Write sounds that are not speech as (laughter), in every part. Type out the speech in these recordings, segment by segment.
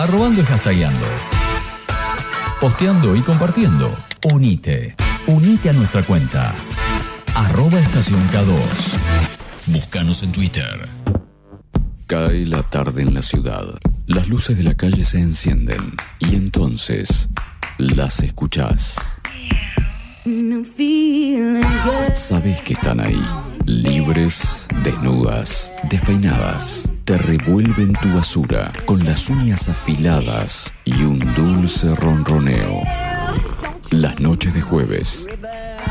arrobando y hashtagueando, posteando y compartiendo. Unite, unite a nuestra cuenta. Arroba estación K2. Búscanos en Twitter. Cae la tarde en la ciudad. Las luces de la calle se encienden y entonces las escuchás. Sabes que están ahí, libres, desnudas, despeinadas. Te revuelven tu basura con las uñas afiladas y un dulce ronroneo. Las noches de jueves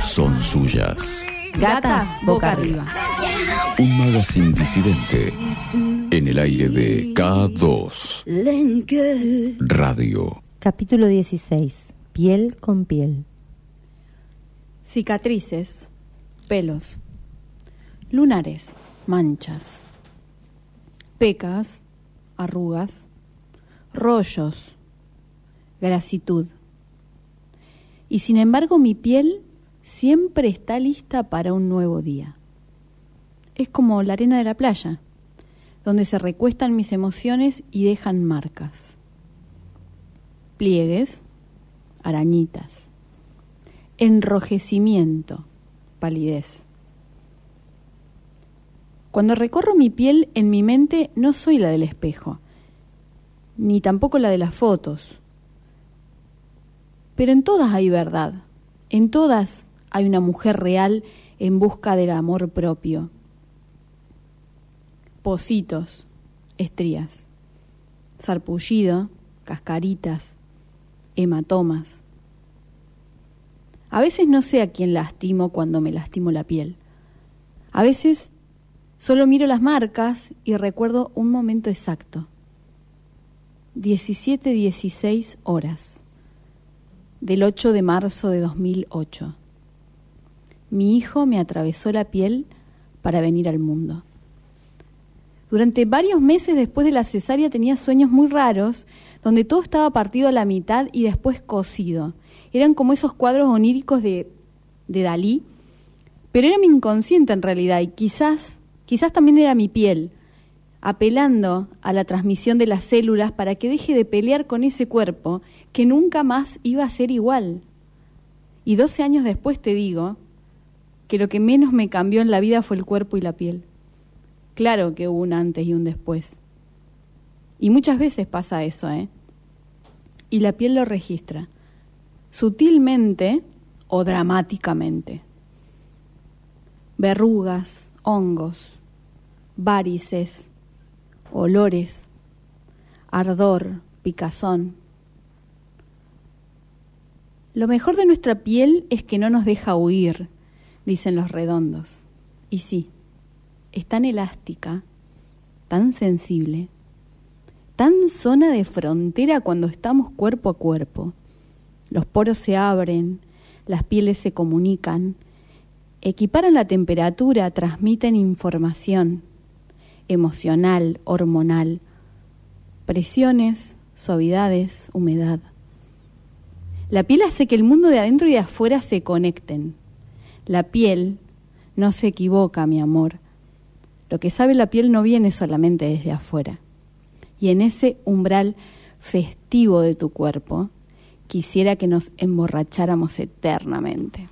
son suyas. Gatas boca arriba. Un magazine disidente en el aire de K2 Radio. Capítulo 16. Piel con piel. Cicatrices, pelos, lunares, manchas, pecas, arrugas, rollos, grasitud. Y sin embargo mi piel siempre está lista para un nuevo día. Es como la arena de la playa, donde se recuestan mis emociones y dejan marcas. Pliegues, arañitas, enrojecimiento, palidez. Cuando recorro mi piel en mi mente no soy la del espejo, ni tampoco la de las fotos. Pero en todas hay verdad, en todas hay una mujer real en busca del amor propio. Positos, estrías, sarpullido, cascaritas, hematomas. A veces no sé a quién lastimo cuando me lastimo la piel. A veces solo miro las marcas y recuerdo un momento exacto. 17-16 horas del 8 de marzo de 2008. Mi hijo me atravesó la piel para venir al mundo. Durante varios meses después de la cesárea tenía sueños muy raros, donde todo estaba partido a la mitad y después cosido. Eran como esos cuadros oníricos de, de Dalí, pero era mi inconsciente en realidad y quizás, quizás también era mi piel, apelando a la transmisión de las células para que deje de pelear con ese cuerpo que nunca más iba a ser igual. Y 12 años después te digo que lo que menos me cambió en la vida fue el cuerpo y la piel. Claro que hubo un antes y un después. Y muchas veces pasa eso, ¿eh? Y la piel lo registra, sutilmente o dramáticamente. Verrugas, hongos, varices, olores, ardor, picazón. Lo mejor de nuestra piel es que no nos deja huir, dicen los redondos. Y sí, es tan elástica, tan sensible, tan zona de frontera cuando estamos cuerpo a cuerpo. Los poros se abren, las pieles se comunican, equiparan la temperatura, transmiten información emocional, hormonal, presiones, suavidades, humedad. La piel hace que el mundo de adentro y de afuera se conecten. La piel no se equivoca, mi amor. Lo que sabe la piel no viene solamente desde afuera. Y en ese umbral festivo de tu cuerpo, quisiera que nos emborracháramos eternamente.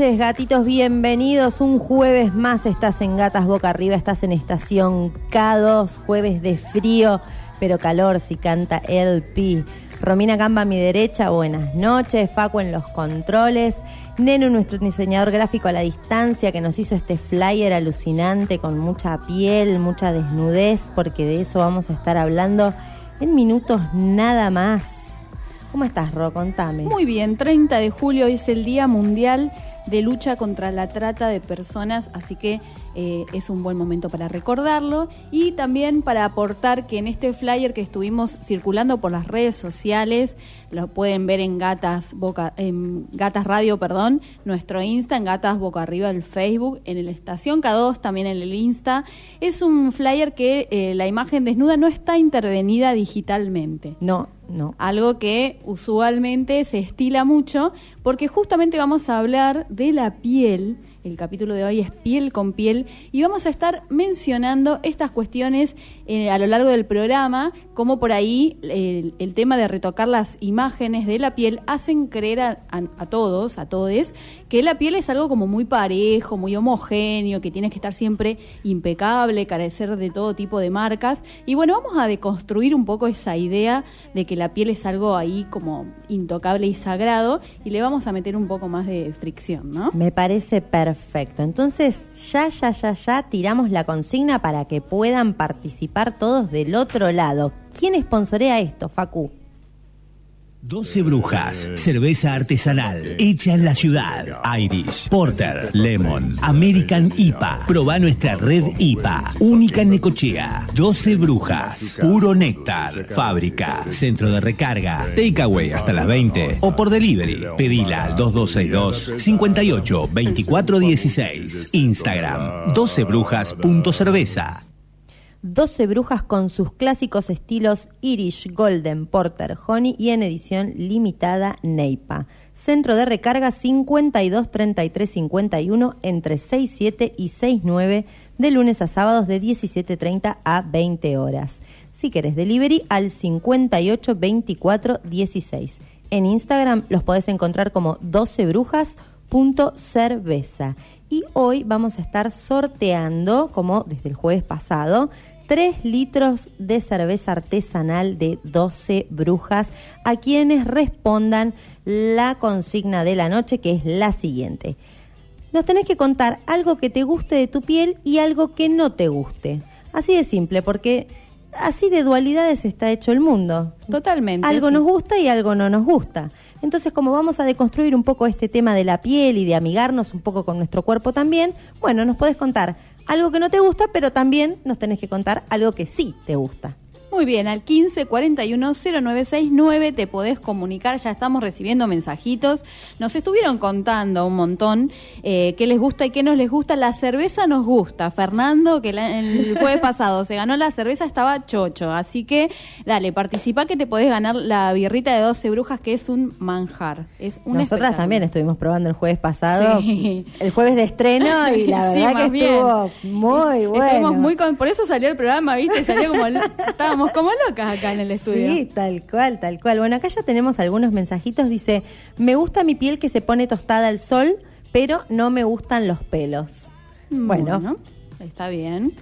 Gatitos, bienvenidos. Un jueves más estás en Gatas Boca Arriba, estás en estación K2, jueves de frío, pero calor si canta LP. Romina Gamba a mi derecha, buenas noches. Facu en los controles. Neno, nuestro diseñador gráfico a la distancia, que nos hizo este flyer alucinante con mucha piel, mucha desnudez, porque de eso vamos a estar hablando en minutos nada más. ¿Cómo estás, Ro? Contame. Muy bien, 30 de julio es el Día Mundial de Lucha contra la Trata de Personas, así que eh, es un buen momento para recordarlo y también para aportar que en este flyer que estuvimos circulando por las redes sociales, lo pueden ver en Gatas Boca, en Gatas Radio, perdón, nuestro Insta, en Gatas Boca Arriba, el Facebook, en el Estación K2, también en el Insta. Es un flyer que eh, la imagen desnuda no está intervenida digitalmente. No, no. Algo que usualmente se estila mucho, porque justamente vamos a hablar de la piel el capítulo de hoy es piel con piel y vamos a estar mencionando estas cuestiones eh, a lo largo del programa, como por ahí el, tema de retocar las imágenes de la piel hacen creer a, todos, a todos, que la piel es algo como muy parejo, muy homogéneo, que tienes que estar siempre impecable, carecer de todo tipo de marcas. Y bueno, vamos a deconstruir un poco esa idea de que la piel es algo ahí como intocable y sagrado y le vamos a meter un poco más de fricción, ¿no? Me parece Perfecto. Entonces, ya, ya, ya, ya tiramos la consigna para que puedan participar todos del otro lado. ¿Quién sponsorea esto, Facu? 12 Brujas, cerveza artesanal, hecha en la ciudad. Irish, Porter, Lemon, American IPA. Proba nuestra red IPA, única en Necochea. 12 Brujas, puro néctar. Fábrica, centro de recarga, takeaway hasta las 20 o por delivery. Pedila al 2262 58 24 16. Instagram 12brujas.cerveza. 12 brujas con sus clásicos estilos Irish, Golden, Porter, Honey y en edición limitada Neipa. Centro de recarga 52 33 51 entre 6 7 y 6 9 de lunes a sábados de 17.30 a 20 horas. Si querés delivery al 58 24 16. En Instagram los podés encontrar como 12brujas.cerveza. Y hoy vamos a estar sorteando, como desde el jueves pasado, 3 litros de cerveza artesanal de 12 brujas a quienes respondan la consigna de la noche, que es la siguiente. Nos tenés que contar algo que te guste de tu piel y algo que no te guste. Así de simple, porque así de dualidades está hecho el mundo. Totalmente. Algo nos gusta y algo no nos gusta. Entonces, como vamos a deconstruir un poco este tema de la piel y de amigarnos un poco con nuestro cuerpo también, bueno, nos puedes contar algo que no te gusta, pero también nos tenés que contar algo que sí te gusta. Muy bien, al 15 41 0969 te podés comunicar, ya estamos recibiendo mensajitos. Nos estuvieron contando un montón eh, qué les gusta y qué no les gusta. La cerveza nos gusta. Fernando, que el (laughs) jueves pasado se ganó la cerveza, estaba chocho. Así que dale, participa que te podés ganar la birrita de 12 brujas, que es un manjar. Es Nosotras también estuvimos probando el jueves pasado, el jueves de estreno, y la (laughs) verdad que estuvo muy bueno. Estuvimos muy por eso salió el programa, ¿viste? Salió como. (laughs) Estábamos como locas acá en el estudio. Sí, tal cual, tal cual. Bueno, acá ya tenemos algunos mensajitos. Dice, me gusta mi piel que se pone tostada al sol, pero no me gustan los pelos. Mm, bueno, está bien.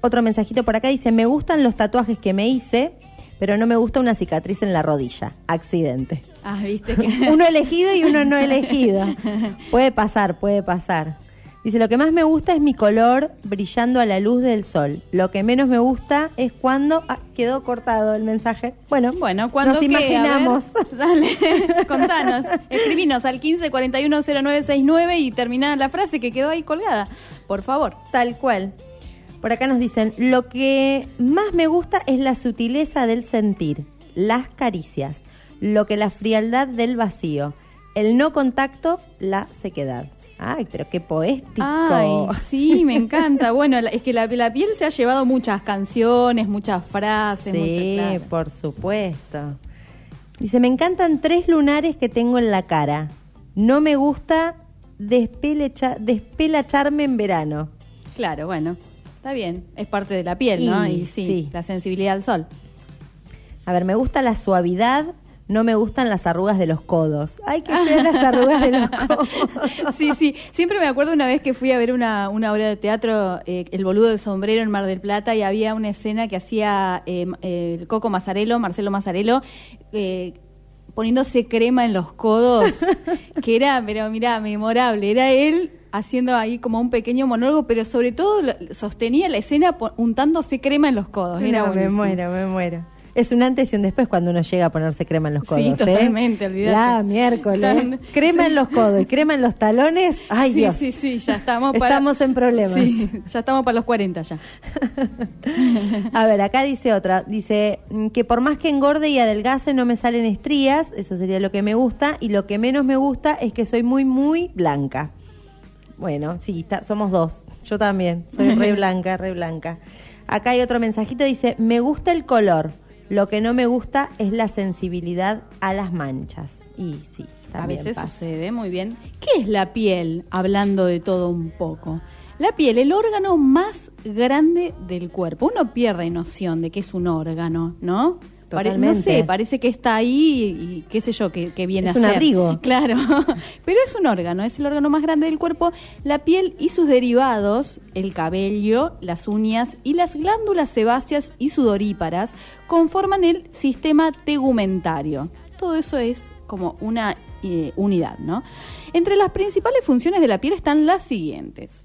Otro mensajito por acá dice, me gustan los tatuajes que me hice, pero no me gusta una cicatriz en la rodilla. Accidente. Ah, viste (laughs) que... uno elegido y uno no elegido. (laughs) Puede pasar, puede pasar. Dice, lo que más me gusta es mi color brillando a la luz del sol. Lo que menos me gusta es cuando... Ah, quedó cortado el mensaje. Bueno, bueno cuando nos imaginamos. (laughs) dale, contanos. Escribinos al 15410969 y termina la frase que quedó ahí colgada. Por favor. Tal cual. Por acá nos dicen, lo que más me gusta es la sutileza del sentir, las caricias, lo que la frialdad del vacío, el no contacto, la sequedad. Ay, pero qué poético. Ay, sí, me encanta. (laughs) Bueno, es que la, piel se ha llevado muchas canciones, muchas frases. Sí, por supuesto. Dice, me encantan tres lunares que tengo en la cara. No me gusta despelacharme en verano. Claro, bueno, está bien. Es parte de la piel, ¿no? Y sí, sí, la sensibilidad al sol. A ver, me gusta la suavidad, no me gustan las arrugas de los codos. Ay, qué feas las arrugas de los (laughs) codos. Sí, sí. Siempre me acuerdo una vez que fui a ver una, una obra de teatro, eh, El boludo del sombrero en Mar del Plata, y había una escena que hacía eh, eh, el Coco Mazzarello, Marcelo Mazzarello, eh, poniéndose crema en los codos, (laughs) que era, pero mira, memorable. Era él haciendo ahí como un pequeño monólogo, pero sobre todo sostenía la escena untándose crema en los codos. Era No, me muero, me muero. Es un antes y un después cuando uno llega a ponerse crema en los codos. Sí, ¿eh? totalmente, olvídate. La miércoles. Tan- crema sí. en los codos y crema en los talones. Ay, sí, Dios. sí, sí, ya estamos para... Estamos en problemas. Sí, ya estamos para los 40 ya. (laughs) A ver, acá dice otra. Dice mm, que por más que engorde y adelgace no me salen estrías. Eso sería lo que me gusta. Y lo que menos me gusta es que soy muy, muy blanca. Bueno, sí, somos dos. Yo también. Soy re (laughs) blanca, re blanca. Acá hay otro mensajito. Dice, me gusta el color. Lo que no me gusta es la sensibilidad a las manchas. Y sí, A también veces pasa. sucede, muy bien. ¿Qué es la piel? Hablando de todo un poco. La piel, el órgano más grande del cuerpo. Uno pierde noción de que es un órgano, ¿no? Pare- no sé, parece que está ahí y, qué sé yo, que, que viene Es a un ser. abrigo. (laughs) Claro, pero es un órgano, es el órgano más grande del cuerpo. La piel y sus derivados, el cabello, las uñas y las glándulas sebáceas y sudoríparas conforman el sistema tegumentario. Todo eso es como una eh, unidad, ¿no? Entre las principales funciones de la piel están las siguientes.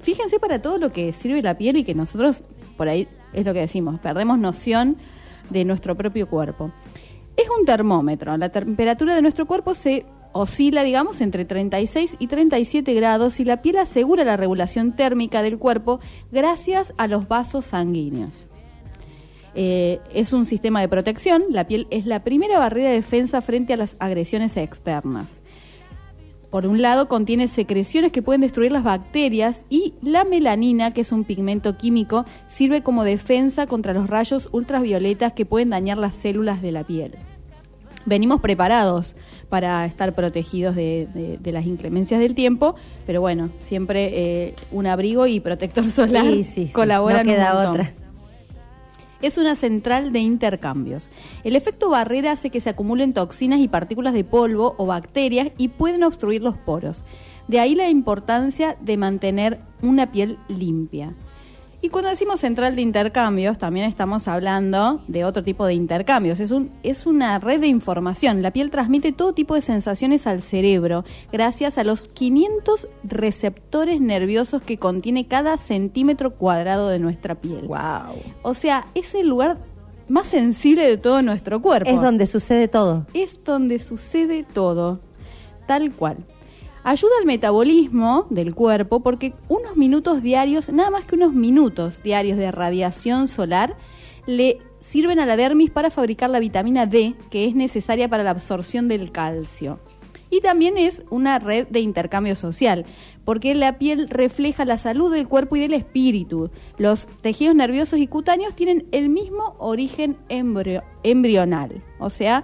Fíjense para todo lo que sirve la piel y que nosotros, por ahí es lo que decimos, perdemos noción de nuestro propio cuerpo. Es un termómetro. La temperatura de nuestro cuerpo se oscila, digamos, entre 36 y 37 grados y la piel asegura la regulación térmica del cuerpo gracias a los vasos sanguíneos. Eh, es un sistema de protección. La piel es la primera barrera de defensa frente a las agresiones externas. Por un lado, contiene secreciones que pueden destruir las bacterias y la melanina, que es un pigmento químico, sirve como defensa contra los rayos ultravioletas que pueden dañar las células de la piel. Venimos preparados para estar protegidos de, de- de las inclemencias del tiempo, pero bueno, siempre eh, un abrigo y protector (laughs) solar Sí, sí, sí. colaboran No queda otra. Es una central de intercambios. El efecto barrera hace que se acumulen toxinas y partículas de polvo o bacterias y pueden obstruir los poros. De ahí la importancia de mantener una piel limpia. Y cuando decimos central de intercambios, también estamos hablando de otro tipo de intercambios. Es, un, es una red de información. La piel transmite todo tipo de sensaciones al cerebro gracias a los 500 receptores nerviosos que contiene cada centímetro cuadrado de nuestra piel. Wow. O sea, es el lugar más sensible de todo nuestro cuerpo. Es donde sucede todo. Es donde sucede todo, tal cual. Ayuda al metabolismo del cuerpo porque unos minutos diarios, nada más que unos minutos diarios de radiación solar, le sirven a la dermis para fabricar la vitamina D que es necesaria para la absorción del calcio. Y también es una red de intercambio social, porque la piel refleja la salud del cuerpo y del espíritu. Los tejidos nerviosos y cutáneos tienen el mismo origen embrio- embrional, o sea,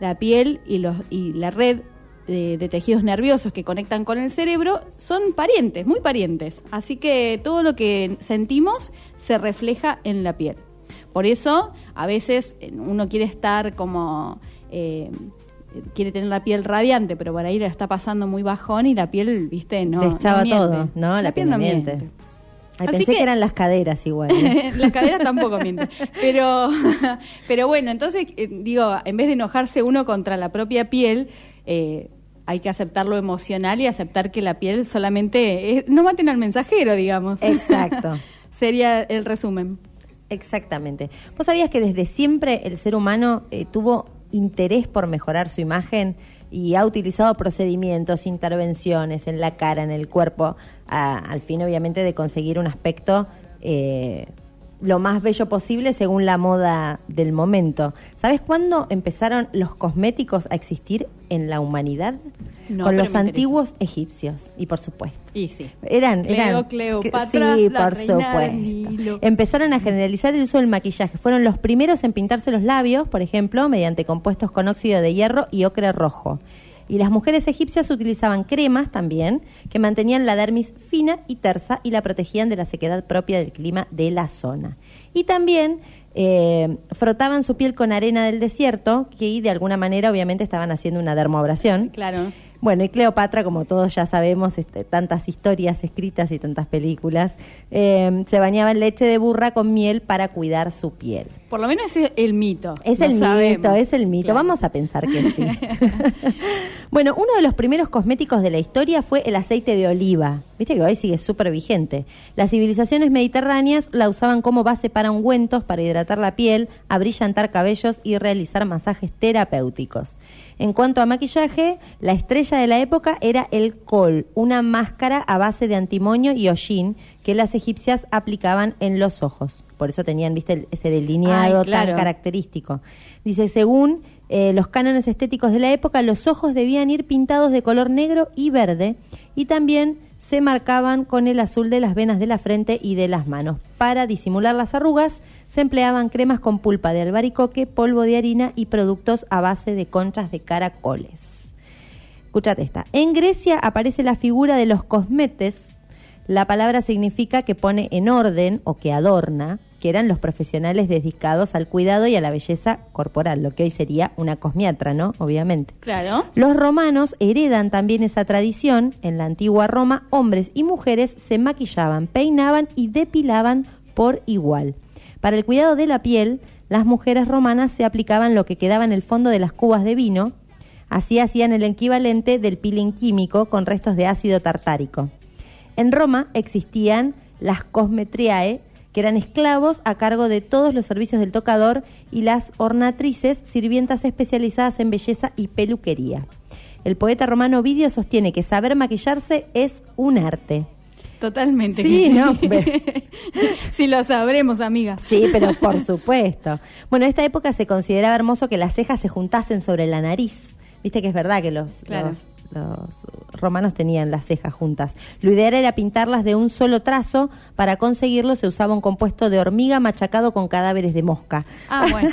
la piel y la red de, de tejidos nerviosos que conectan con el cerebro son parientes, muy parientes. Así que todo lo que sentimos se refleja en la piel. Por eso, a veces uno quiere estar como... eh, quiere tener la piel radiante, pero por ahí la está pasando muy bajón y la piel, viste, no. Deschaba no todo, ¿no? La, piel no miente. Ay, Así pensé que... que- eran las caderas igual. ¿eh? (laughs) Las caderas tampoco mienten. Pero, (laughs) pero bueno, entonces, eh, digo, en vez de enojarse uno contra la propia piel, eh, hay que aceptar lo emocional y aceptar que la piel solamente es- no maten al mensajero, digamos. Exacto. (laughs) Sería el resumen. Exactamente. ¿Vos sabías que desde siempre el ser humano eh, tuvo interés por mejorar su imagen y ha utilizado procedimientos, intervenciones en la cara, en el cuerpo, a- al fin obviamente de conseguir un aspecto eh, lo más bello posible según la moda del momento? ¿Sabes cuándo empezaron los cosméticos a existir en la humanidad? No, Con los interesa. antiguos egipcios, y por supuesto. Y sí. Eran, Cleo, eran. Cleopatra, sí, la por supuesto. Empezaron a generalizar el uso del maquillaje. Fueron los primeros en pintarse los labios, por ejemplo, mediante compuestos con óxido de hierro y ocre rojo. Y las mujeres egipcias utilizaban cremas también que mantenían la dermis fina y tersa y la protegían de la sequedad propia del clima de la zona. Y también eh, frotaban su piel con arena del desierto, que de alguna manera obviamente estaban haciendo una dermoabrasión. Claro. Bueno, y Cleopatra, como todos ya sabemos, este, tantas historias escritas y tantas películas, eh, se bañaba en leche de burra con miel para cuidar su piel. Por lo menos es el mito. Es el sabemos. mito, es el mito. Claro. Vamos a pensar que sí. (laughs) bueno, uno de los primeros cosméticos de la historia fue el aceite de oliva. Viste que hoy sigue súper vigente. Las civilizaciones mediterráneas la usaban como base para ungüentos, para hidratar la piel, abrillantar cabellos y realizar masajes terapéuticos. En cuanto a maquillaje, la estrella de la época era el col, una máscara a base de antimonio y hollín que las egipcias aplicaban en los ojos. Por eso tenían, viste, ese delineado Ay, claro. tan característico. Dice, según eh, los cánones estéticos de la época, los ojos debían ir pintados de color negro y verde y también se marcaban con el azul de las venas de la frente y de las manos. Para disimular las arrugas, se empleaban cremas con pulpa de albaricoque, polvo de harina y productos a base de conchas de caracoles. Escúchate esta. En Grecia aparece la figura de los cosmetes. La palabra significa que pone en orden o que adorna, que eran los profesionales dedicados al cuidado y a la belleza corporal, lo que hoy sería una cosmiatra, ¿no? Obviamente. Claro. Los romanos heredan también esa tradición. En la antigua Roma, hombres y mujeres se maquillaban, peinaban y depilaban por igual. Para el cuidado de la piel, las mujeres romanas se aplicaban lo que quedaba en el fondo de las cubas de vino. Así hacían el equivalente del peeling químico con restos de ácido tartárico. En Roma existían las cosmetriae, que eran esclavos a cargo de todos los servicios del tocador, y las ornatrices, sirvientas especializadas en belleza y peluquería. El poeta romano Ovidio sostiene que saber maquillarse es un arte. Totalmente. Sí, no, (laughs) sí, lo sabremos, amiga. Sí, pero por supuesto. Bueno, en esta época se consideraba hermoso que las cejas se juntasen sobre la nariz. Viste que es verdad que los, Claro. los, los romanos tenían las cejas juntas. Lo ideal era pintarlas de un solo trazo. Para conseguirlo se usaba un compuesto de hormiga machacado con cadáveres de mosca. Ah, bueno.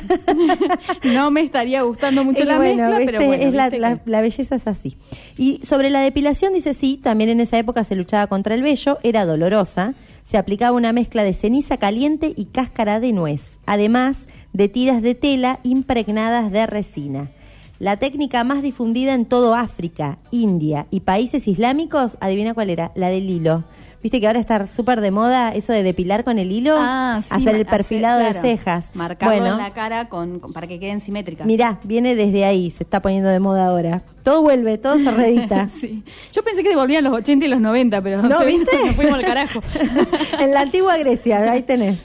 (laughs) no me estaría gustando mucho Y la bueno, mezcla, pero bueno. es la belleza es así. Y sobre la depilación dice sí, también en esa época se luchaba contra el vello, era dolorosa, se aplicaba una mezcla de ceniza caliente y cáscara de nuez, además de tiras de tela impregnadas de resina. La técnica más difundida en todo África, India y países islámicos, adivina cuál era, la del hilo. Viste que ahora está súper de moda eso de depilar con el hilo, Ah, sí, hacer el perfilado hacer- claro, de cejas. Marcarlo bueno, en la cara con, con- para que queden simétricas. Mirá, viene desde ahí, se está poniendo de moda ahora. Todo vuelve, todo se reedita. (laughs) Sí. Yo pensé que volvían los 80 y los 90, pero ¿No, (laughs) viste? nos fuimos al carajo. (laughs) en la antigua Grecia, ahí tenés.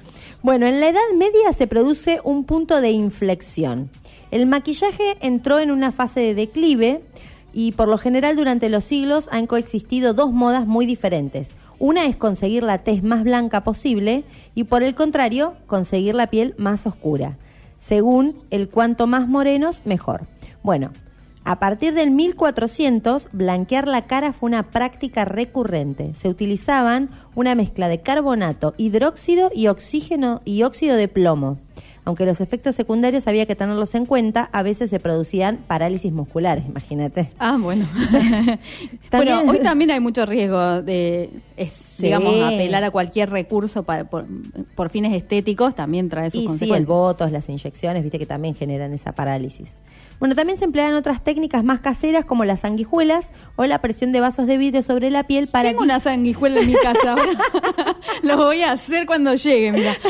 Bueno, en la Edad Media se produce un punto de inflexión. El maquillaje entró en una fase de declive y por lo general durante los siglos han coexistido dos modas muy diferentes. Una es conseguir la tez más blanca posible y por el contrario, conseguir la piel más oscura. Según el cuanto más morenos, mejor. Bueno, a partir del 1400, blanquear la cara fue una práctica recurrente. Se utilizaban una mezcla de carbonato, hidróxido y oxígeno y óxido de plomo. Aunque los efectos secundarios había que tenerlos en cuenta, a veces se producían parálisis musculares, imagínate. Ah, bueno. (laughs) (laughs) También- Bueno, hoy también hay mucho riesgo de, es- Sí. digamos, apelar a cualquier recurso para, por, por fines estéticos, también trae sus Y sí, el consecuencias. votos, las inyecciones, viste que también generan esa parálisis. Bueno, también se emplean otras técnicas más caseras como las sanguijuelas o la presión de vasos de vidrio sobre la piel para Tengo una sanguijuela en mi casa ahora. (laughs) Lo voy a hacer cuando llegue, mira. (laughs)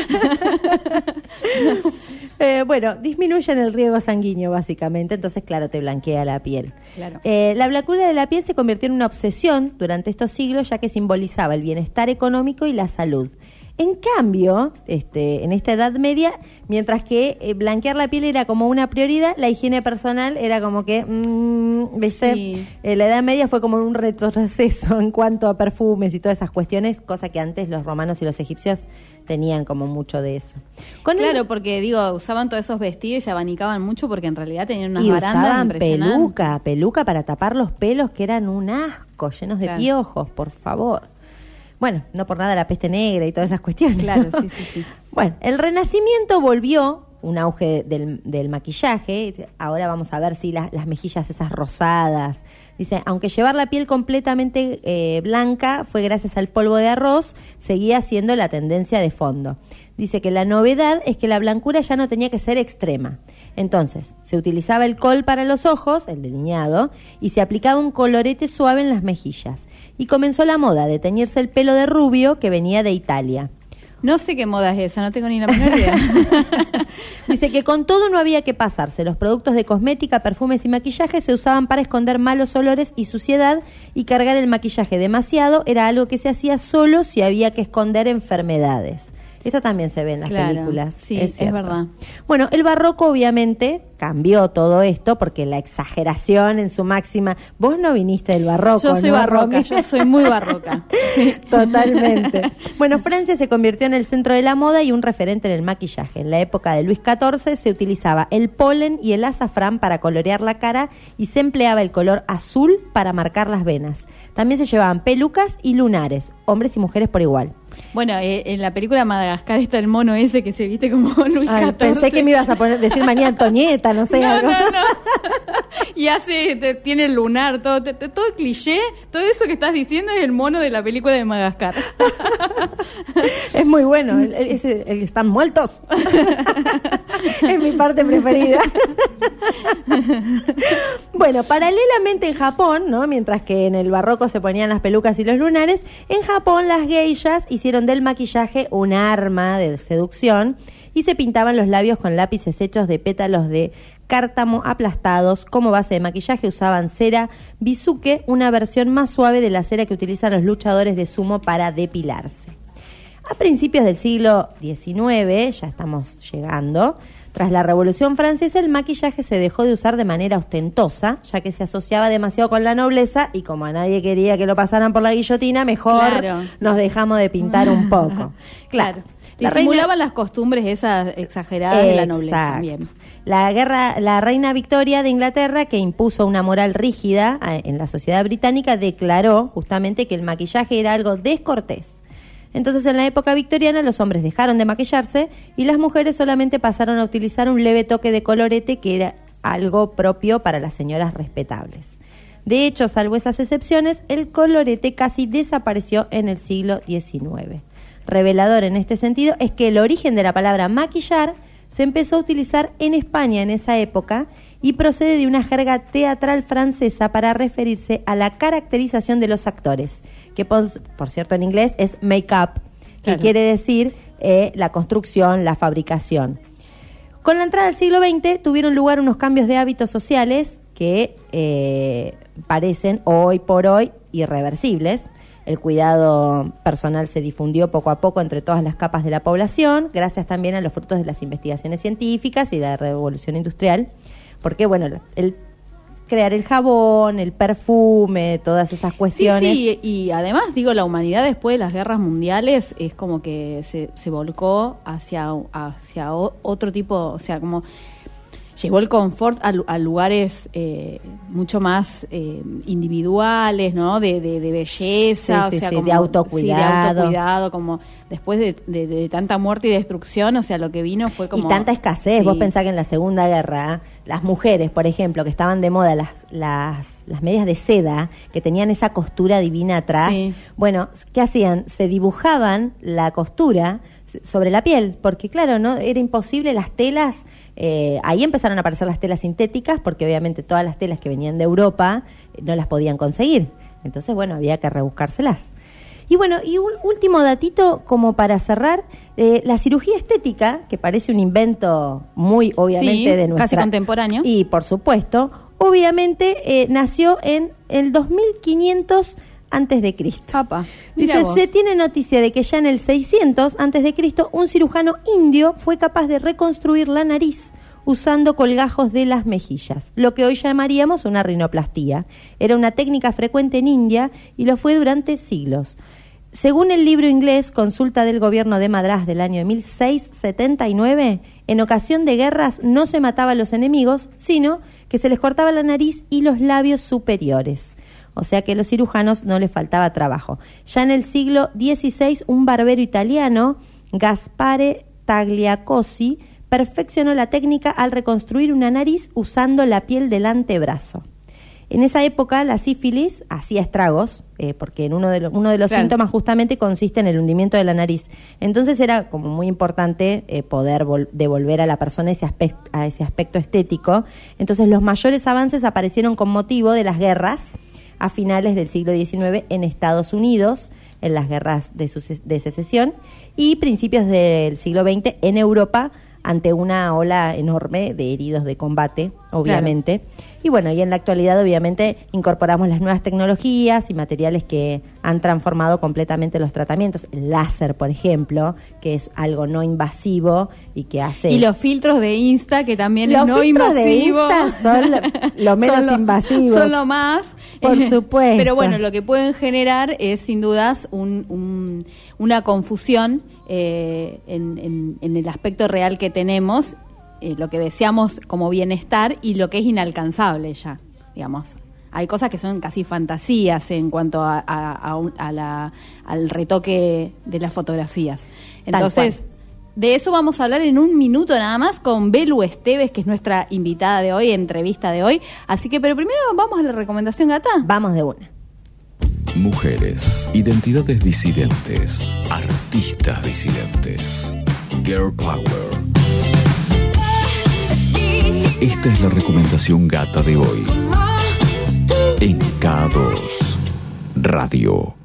Eh, bueno, disminuyen el riego sanguíneo básicamente, entonces claro, te blanquea la piel. Claro. Eh, la blancura de la piel se convirtió en una obsesión durante estos siglos ya que simbolizaba el bienestar económico y la salud. En cambio, este, en esta Edad Media, mientras que eh, blanquear la piel era como una prioridad, la higiene personal era como que, mm, ¿viste? Sí. Eh, la Edad Media fue como un retroceso en cuanto a perfumes y todas esas cuestiones, cosa que antes los romanos y los egipcios tenían como mucho de eso. Con el- Claro, porque digo, usaban todos esos vestidos y se abanicaban mucho porque en realidad tenían unas y barandas usaban peluca, peluca para tapar los pelos que eran un asco, llenos de Claro. piojos, por favor. Bueno, no por nada la peste negra y todas esas cuestiones. Claro, ¿no? sí, (laughs) sí, sí. Bueno, el Renacimiento volvió un auge del, del maquillaje. Ahora vamos a ver si las, las mejillas esas rosadas. Dice, aunque llevar la piel completamente eh, blanca fue gracias al polvo de arroz, seguía siendo la tendencia de fondo. Dice que la novedad es que la blancura ya no tenía que ser extrema. Entonces, se utilizaba el col para los ojos, el delineado, y se aplicaba un colorete suave en las mejillas. Y comenzó la moda de teñirse el pelo de rubio que venía de Italia. No sé qué moda es esa, no tengo ni la menor idea. (laughs) Dice que con todo no había que pasarse. Los productos de cosmética, perfumes y maquillaje se usaban para esconder malos olores y suciedad y cargar el maquillaje demasiado era algo que se hacía solo si había que esconder enfermedades. Esto también se ve en las Claro, películas. sí, es cierto. verdad. Bueno, el barroco obviamente cambió todo esto porque la exageración en su máxima. Vos no viniste del barroco. yo soy ¿no, barroca, Romy? yo soy muy barroca. (laughs) Totalmente. Bueno, Francia se convirtió en el centro de la moda y un referente en el maquillaje. En la época de Luis XIV se utilizaba el polen y el azafrán para colorear la cara y se empleaba el color azul para marcar las venas. También se llevaban pelucas y lunares, hombres y mujeres por igual. Bueno, eh, en la película Madagascar está el mono ese que se viste como (laughs) Luis Ay, XIV. pensé que me ibas a poner, decir María Antonieta, no sé. (laughs) No, algo. no, no. (laughs) Y hace, te- tiene el lunar, todo, te- todo el cliché, todo eso que estás diciendo es el mono de la película de Madagascar. Es muy bueno, el, el- ese- el están muertos. es mi parte preferida. bueno, paralelamente en Japón, ¿no? mientras que en el barroco se ponían las pelucas y los lunares, en Japón las geishas hicieron del maquillaje un arma de seducción y se pintaban los labios con lápices hechos de pétalos de cártamo aplastados. Como base de maquillaje usaban cera bisuke, una versión más suave de la cera que utilizan los luchadores de sumo para depilarse. A principios del siglo XIX, ya estamos llegando, tras la Revolución Francesa el maquillaje se dejó de usar de manera ostentosa, ya que se asociaba demasiado con la nobleza y como a nadie quería que lo pasaran por la guillotina, mejor Claro. nos dejamos de pintar un poco. (laughs) Claro. La Disimulaban reina- las costumbres esas exageradas de la nobleza. Bien. La guerra, la reina Victoria de Inglaterra, que impuso una moral rígida en la sociedad británica, declaró justamente que el maquillaje era algo descortés. Entonces, en la época victoriana, los hombres dejaron de maquillarse y las mujeres solamente pasaron a utilizar un leve toque de colorete, que era algo propio para las señoras respetables. De hecho, salvo esas excepciones, el colorete casi desapareció en el siglo XIX. Revelador en este sentido es que el origen de la palabra maquillar se empezó a utilizar en España en esa época y procede de una jerga teatral francesa para referirse a la caracterización de los actores, que por, por cierto en inglés es make-up, que Claro. quiere decir eh, la construcción, la fabricación. Con la entrada del siglo XX tuvieron lugar unos cambios de hábitos sociales que eh, parecen hoy por hoy irreversibles. El cuidado personal se difundió poco a poco entre todas las capas de la población, gracias también a los frutos de las investigaciones científicas y de la revolución industrial, porque bueno, el crear el jabón, el perfume, todas esas Sí, cuestiones. sí, y además, digo, la humanidad después de las guerras mundiales es como que se, se volcó hacia, hacia otro tipo, o sea, como llevó el confort a, lu- a lugares eh, mucho más eh, individuales, ¿no? De, de, de belleza, Sí, o sea, como, de autocuidado. de autocuidado, como después de, tanta muerte y destrucción, o sea, lo que vino fue como... y tanta escasez. Vos pensás que en la Segunda Guerra, las mujeres, por ejemplo, que estaban de moda las, las, las medias de seda, que tenían esa costura divina atrás, bueno, ¿qué hacían? Se dibujaban la costura sobre la piel, porque claro, no era imposible las telas, eh, ahí empezaron a aparecer las telas sintéticas, porque obviamente todas las telas que venían de Europa eh, no las podían conseguir. Entonces, bueno, había que rebuscárselas. Y bueno, y un último datito como para cerrar, eh, la cirugía estética, que parece un invento muy obviamente Sí, de nuestra... casi contemporáneo. Y por supuesto, obviamente eh, nació en el 2500 antes de Cristo. Dice, vos. se tiene noticia de que ya en el 600 antes de Cristo un cirujano indio fue capaz de reconstruir la nariz usando colgajos de las mejillas, lo que hoy llamaríamos una rinoplastía. Era una técnica frecuente en India y lo fue durante siglos. Según el libro inglés Consulta del Gobierno de Madrás del año 1679, en ocasión de guerras no se mataba a los enemigos, sino que se les cortaba la nariz y los labios superiores. O sea que a los cirujanos no les faltaba trabajo. Ya en el siglo XVI, un barbero italiano, Gaspare Tagliacozzi, perfeccionó la técnica al reconstruir una nariz usando la piel del antebrazo. En esa época la sífilis hacía estragos, eh, porque en uno de, uno de los síntomas justamente consiste en el hundimiento de la nariz. Entonces era como muy importante eh, poder devolver a la persona ese aspecto, a ese aspecto estético. Entonces los mayores avances aparecieron con motivo de las guerras a finales del siglo XIX en Estados Unidos, en las guerras de, de secesión, y principios del siglo XX en Europa ante una ola enorme de heridos de combate, obviamente. Y bueno, y en la actualidad obviamente incorporamos las nuevas tecnologías y materiales que han transformado completamente los tratamientos. El láser, por ejemplo, que es algo no invasivo y que hace... Y los filtros de Insta, que también es no invasivo. de Insta son lo, (laughs) menos invasivo. Son lo más. Por (laughs) supuesto. Pero bueno, lo que pueden generar es sin dudas un, una confusión eh, en, el aspecto real que tenemos, eh, lo que deseamos como bienestar y lo que es inalcanzable ya, digamos. Hay cosas que son casi fantasías en cuanto a, al retoque de las fotografías. Entonces, de eso vamos a hablar en un minuto nada más con Belu Esteves, que es nuestra invitada de hoy, entrevista de hoy. Así que, pero primero vamos a la recomendación, Gata. Vamos de una. Mujeres, identidades disidentes, artistas disidentes, girl power. Esta es la recomendación gata de hoy. En K2 Radio.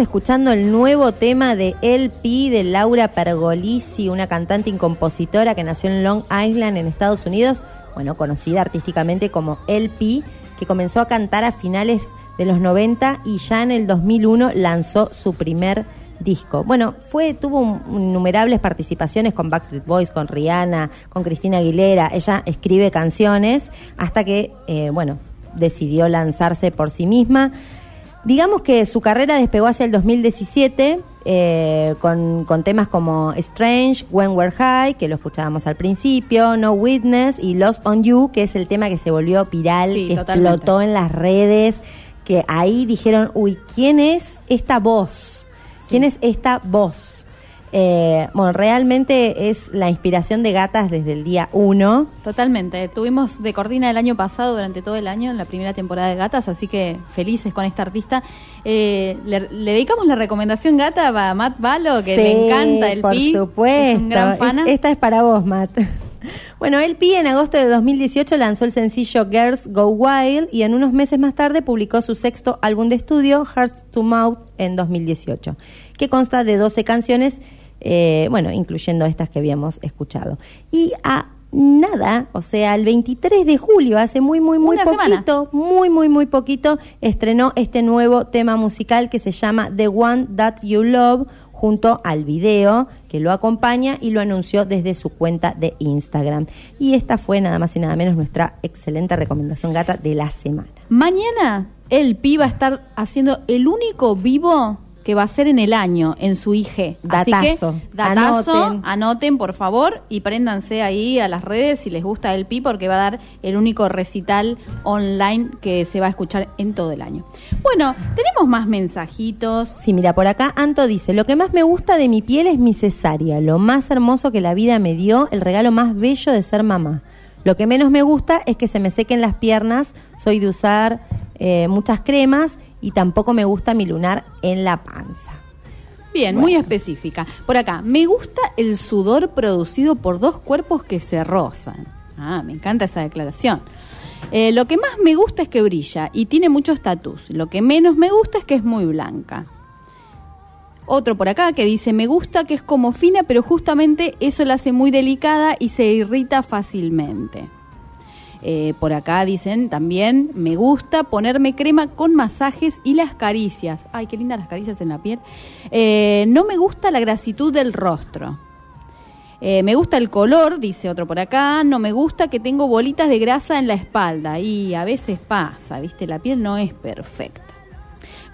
Escuchando el nuevo tema de LP de Laura Pergolisi, una cantante y compositora que nació en Long Island, en Estados Unidos, bueno, conocida artísticamente como LP, que comenzó a cantar a finales de los 90 y ya en el 2001 lanzó su primer disco. Bueno, fue tuvo innumerables participaciones con Backstreet Boys, con Rihanna, con Cristina Aguilera. Ella escribe canciones hasta que, eh, bueno, decidió lanzarse por sí misma. Digamos que su carrera despegó hacia el 2017 eh, con, temas como Strange, When We're High, que lo escuchábamos al principio, No Witness y Lost on You, que es el tema que se volvió viral, que explotó en las redes, que ahí dijeron, uy, ¿quién es esta voz? ¿Quién es esta voz? Eh, bueno, realmente es la inspiración de gatas desde el día uno. Totalmente. Tuvimos de Cordina el año pasado, durante todo el año, en la primera temporada de gatas, así que felices con esta artista. Eh, le, dedicamos la recomendación gata a Matt Balo, que le encanta el por Pi. supuesto. Es un gran fan. Esta es para vos, Matt. (laughs) Bueno, el Pi en agosto de 2018 lanzó el sencillo Girls Go Wild y en unos meses más tarde publicó su sexto álbum de estudio, Hearts to Mouth, en 2018, que consta de 12 canciones eh, bueno, incluyendo estas que habíamos escuchado. Y a nada, o sea, el 23 de julio, hace muy, muy, muy poquito, muy, muy, muy poquito, estrenó este nuevo tema musical que se llama The One That You Love junto al video que lo acompaña y lo anunció desde su cuenta de Instagram. Y esta fue nada más y nada menos nuestra excelente recomendación gata de la semana. Mañana el Pi va a estar haciendo el único vivo que va a ser en el año, en su IG. Así que, Datazo. datazo, Anoten. anoten. por favor y préndanse ahí a las redes si les gusta el Pi porque va a dar el único recital online que se va a escuchar en todo el año. Bueno, tenemos más mensajitos. Sí, mira, por acá Anto dice, lo que más me gusta de mi piel es mi cesárea, lo más hermoso que la vida me dio, el regalo más bello de ser mamá. Lo que menos me gusta es que se me sequen las piernas, soy de usar eh, muchas cremas y tampoco me gusta mi lunar en la panza. Bien, muy específica. Por acá, me gusta el sudor producido por dos cuerpos que se rozan. Ah, me encanta esa declaración. Eh, lo que más me gusta es que brilla y tiene muchos tatus. Lo que menos me gusta es que es muy blanca. Otro por acá que dice, me gusta que es como fina, pero justamente eso la hace muy delicada y se irrita fácilmente. Eh, por acá dicen también, me gusta ponerme crema con masajes y las caricias. Ay, qué lindas las caricias en la piel. Eh, no me gusta la grasitud del rostro. Eh, me gusta el color, dice otro por acá. No me gusta que tengo bolitas de grasa en la espalda. Y a veces pasa, ¿viste? La piel no es perfecta.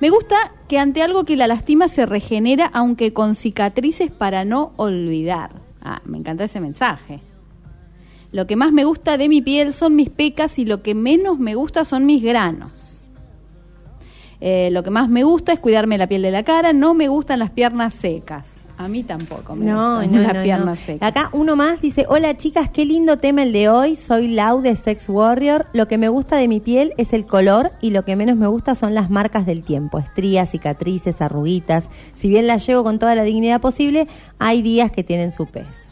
Me gusta que ante algo que la lastima se regenera, aunque con cicatrices para no olvidar. Ah, me encanta ese mensaje. Lo que más me gusta de mi piel son mis pecas y lo que menos me gusta son mis granos. Eh, lo que más me gusta es cuidarme la piel de la cara, no me gustan las piernas secas. A mí tampoco me No, gustan no, las no, piernas secas. Acá uno más dice, hola chicas, qué lindo tema el de hoy, soy Lau de Sex Warrior, lo que me gusta de mi piel es el color y lo que menos me gusta son las marcas del tiempo, estrías, cicatrices, arruguitas, si bien las llevo con toda la dignidad posible, hay días que tienen su peso.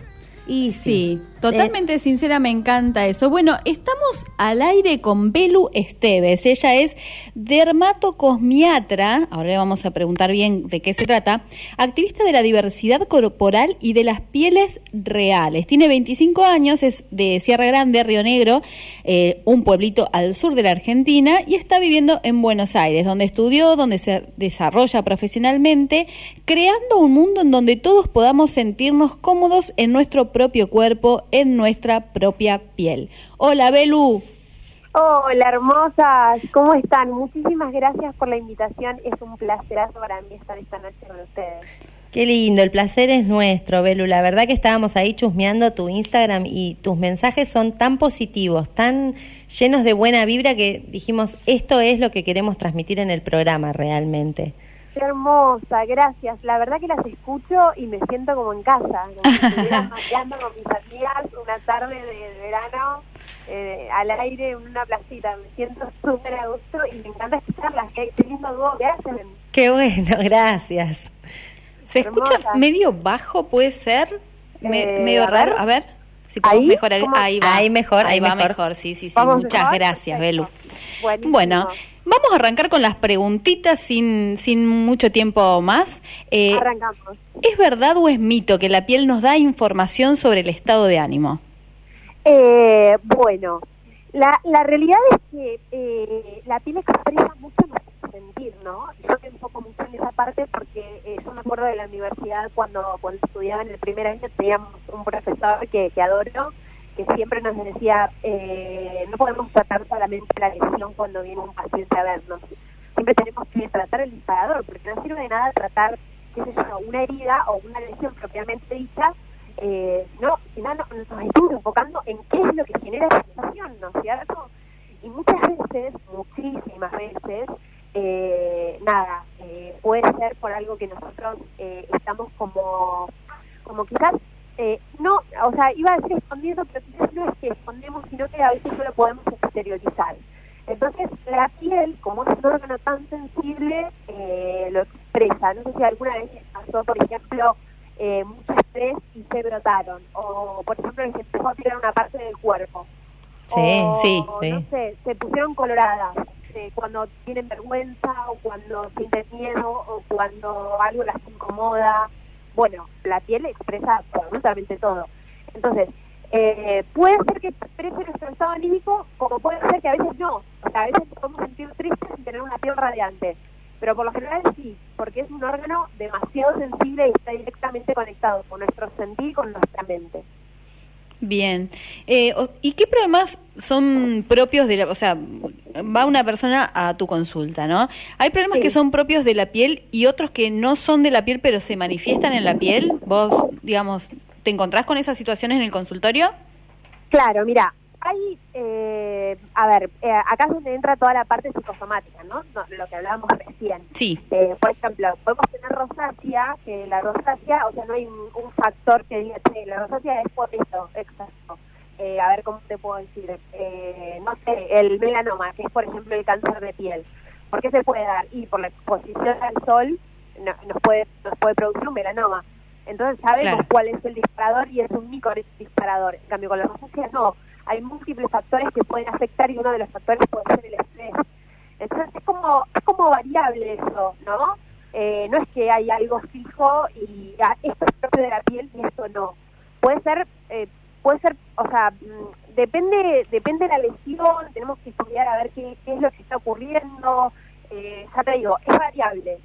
Y Sí, totalmente sincera, me encanta eso. Bueno, estamos al aire con Belu Esteves. Ella es dermatocosmiatra, ahora le vamos a preguntar bien de qué se trata, activista de la diversidad corporal y de las pieles reales. Tiene 25 años, es de Sierra Grande, Río Negro, eh, un pueblito al sur de la Argentina, y está viviendo en Buenos Aires, donde estudió, donde se desarrolla profesionalmente, creando un mundo en donde todos podamos sentirnos cómodos en nuestro propio cuerpo, en nuestra propia piel. Hola, Belu. Hola, hermosas, ¿cómo están? Muchísimas gracias por la invitación. Es un placerazo para mí estar esta noche con ustedes. Qué lindo, el placer es nuestro, Belu. La verdad que estábamos ahí chusmeando tu Instagram y tus mensajes son tan positivos, tan llenos de buena vibra que dijimos, esto es lo que queremos transmitir en el programa realmente. Qué hermosa, gracias. La verdad que las escucho y me siento como en casa, como si estuviera (laughs) mateando con mis amigas una tarde de verano eh, al aire en una placita. Me siento súper a gusto y me encanta escucharlas. Qué, qué lindo dúo que hacen. Qué bueno, (laughs) gracias. ¿Se escucha medio bajo, puede ser? Me- Eh, medio raro. A ver. Si podemos ¿Ahí? mejorar. Ahí va. Ahí mejor, ahí va mejor. mejor. Sí, sí, sí. ¿Vamos Muchas mejor? gracias, Belu. Buenísimo. Bueno, vamos a arrancar con las preguntitas sin, sin mucho tiempo más. Eh, Arrancamos. ¿Es verdad o es mito que la piel nos da información sobre el estado de ánimo? Eh, bueno, la, la realidad es que eh, la piel expresa mucho nuestro sentir, ¿no? Yo me enfoco mucho en esa parte porque eh, yo me acuerdo de la universidad cuando, cuando estudiaba en el primer año teníamos un profesor que, que adoro que siempre nos decía eh, no podemos tratar solamente la lesión cuando viene un paciente a vernos siempre tenemos que tratar el disparador porque no sirve de nada tratar qué sé yo, una herida o una lesión propiamente dicha eh, no, si no, no, nos estamos enfocando en qué es lo que genera esa sensación, ¿no es cierto? Y muchas veces, muchísimas veces, eh, nada, puede ser por algo que nosotros estamos como, como quizás, eh, no, o sea, iba a decir escondiendo, pero quizás no es que escondemos, sino que a veces no lo podemos exteriorizar. Entonces, la piel, como es un órgano tan sensible, eh, lo expresa. No sé si alguna vez pasó, por ejemplo, eh, mucho estrés y se brotaron. O, por ejemplo, les empezó a tirar una parte del cuerpo. Sí, O, sí, sí. No sé, se pusieron coloradas eh, cuando tienen vergüenza o cuando sienten miedo o cuando algo las incomoda. Bueno, la piel expresa absolutamente todo. Entonces, eh, puede ser que exprese nuestro estado anímico, como puede ser que a veces no. O sea, a veces podemos sentir tristes sin tener una piel radiante. pero por lo general sí, porque es un órgano demasiado sensible y está directamente conectado con nuestro sentir y con nuestra mente. Bien. Eh, ¿Y qué problemas son propios de la... O sea, va una persona a tu consulta, ¿no? Hay problemas que son propios de la piel y otros que no son de la piel, pero se manifiestan en la piel. ¿Vos, digamos, te encontrás con esas situaciones en el consultorio? Claro, mira, hay, eh, a ver, eh, acá es donde entra toda la parte psicosomática, ¿no? lo que hablábamos recién. Sí. Eh, por ejemplo, podemos tener rosácea, que la rosácea, o sea, no hay un, factor que diga, che, la rosácea es por esto, exacto. Eh, a ver cómo te puedo decir, no sé, el melanoma, que es por ejemplo el cáncer de piel. ¿Por qué se puede dar? Y por la exposición al sol nos puede nos puede producir un melanoma. Entonces sabemos cuál es el disparador y es un micro disparador. En cambio, con la rosácea no hay múltiples factores que pueden afectar y uno de los factores puede ser el estrés. Entonces es como, es como variable eso, ¿no? Eh, no es que hay algo fijo y ah, esto es propio de la piel y esto no. Puede ser, eh, puede ser, o sea, mm, depende, depende de la lesión, tenemos que estudiar a ver qué, qué es lo que está ocurriendo. Eh, ya te digo, es variable.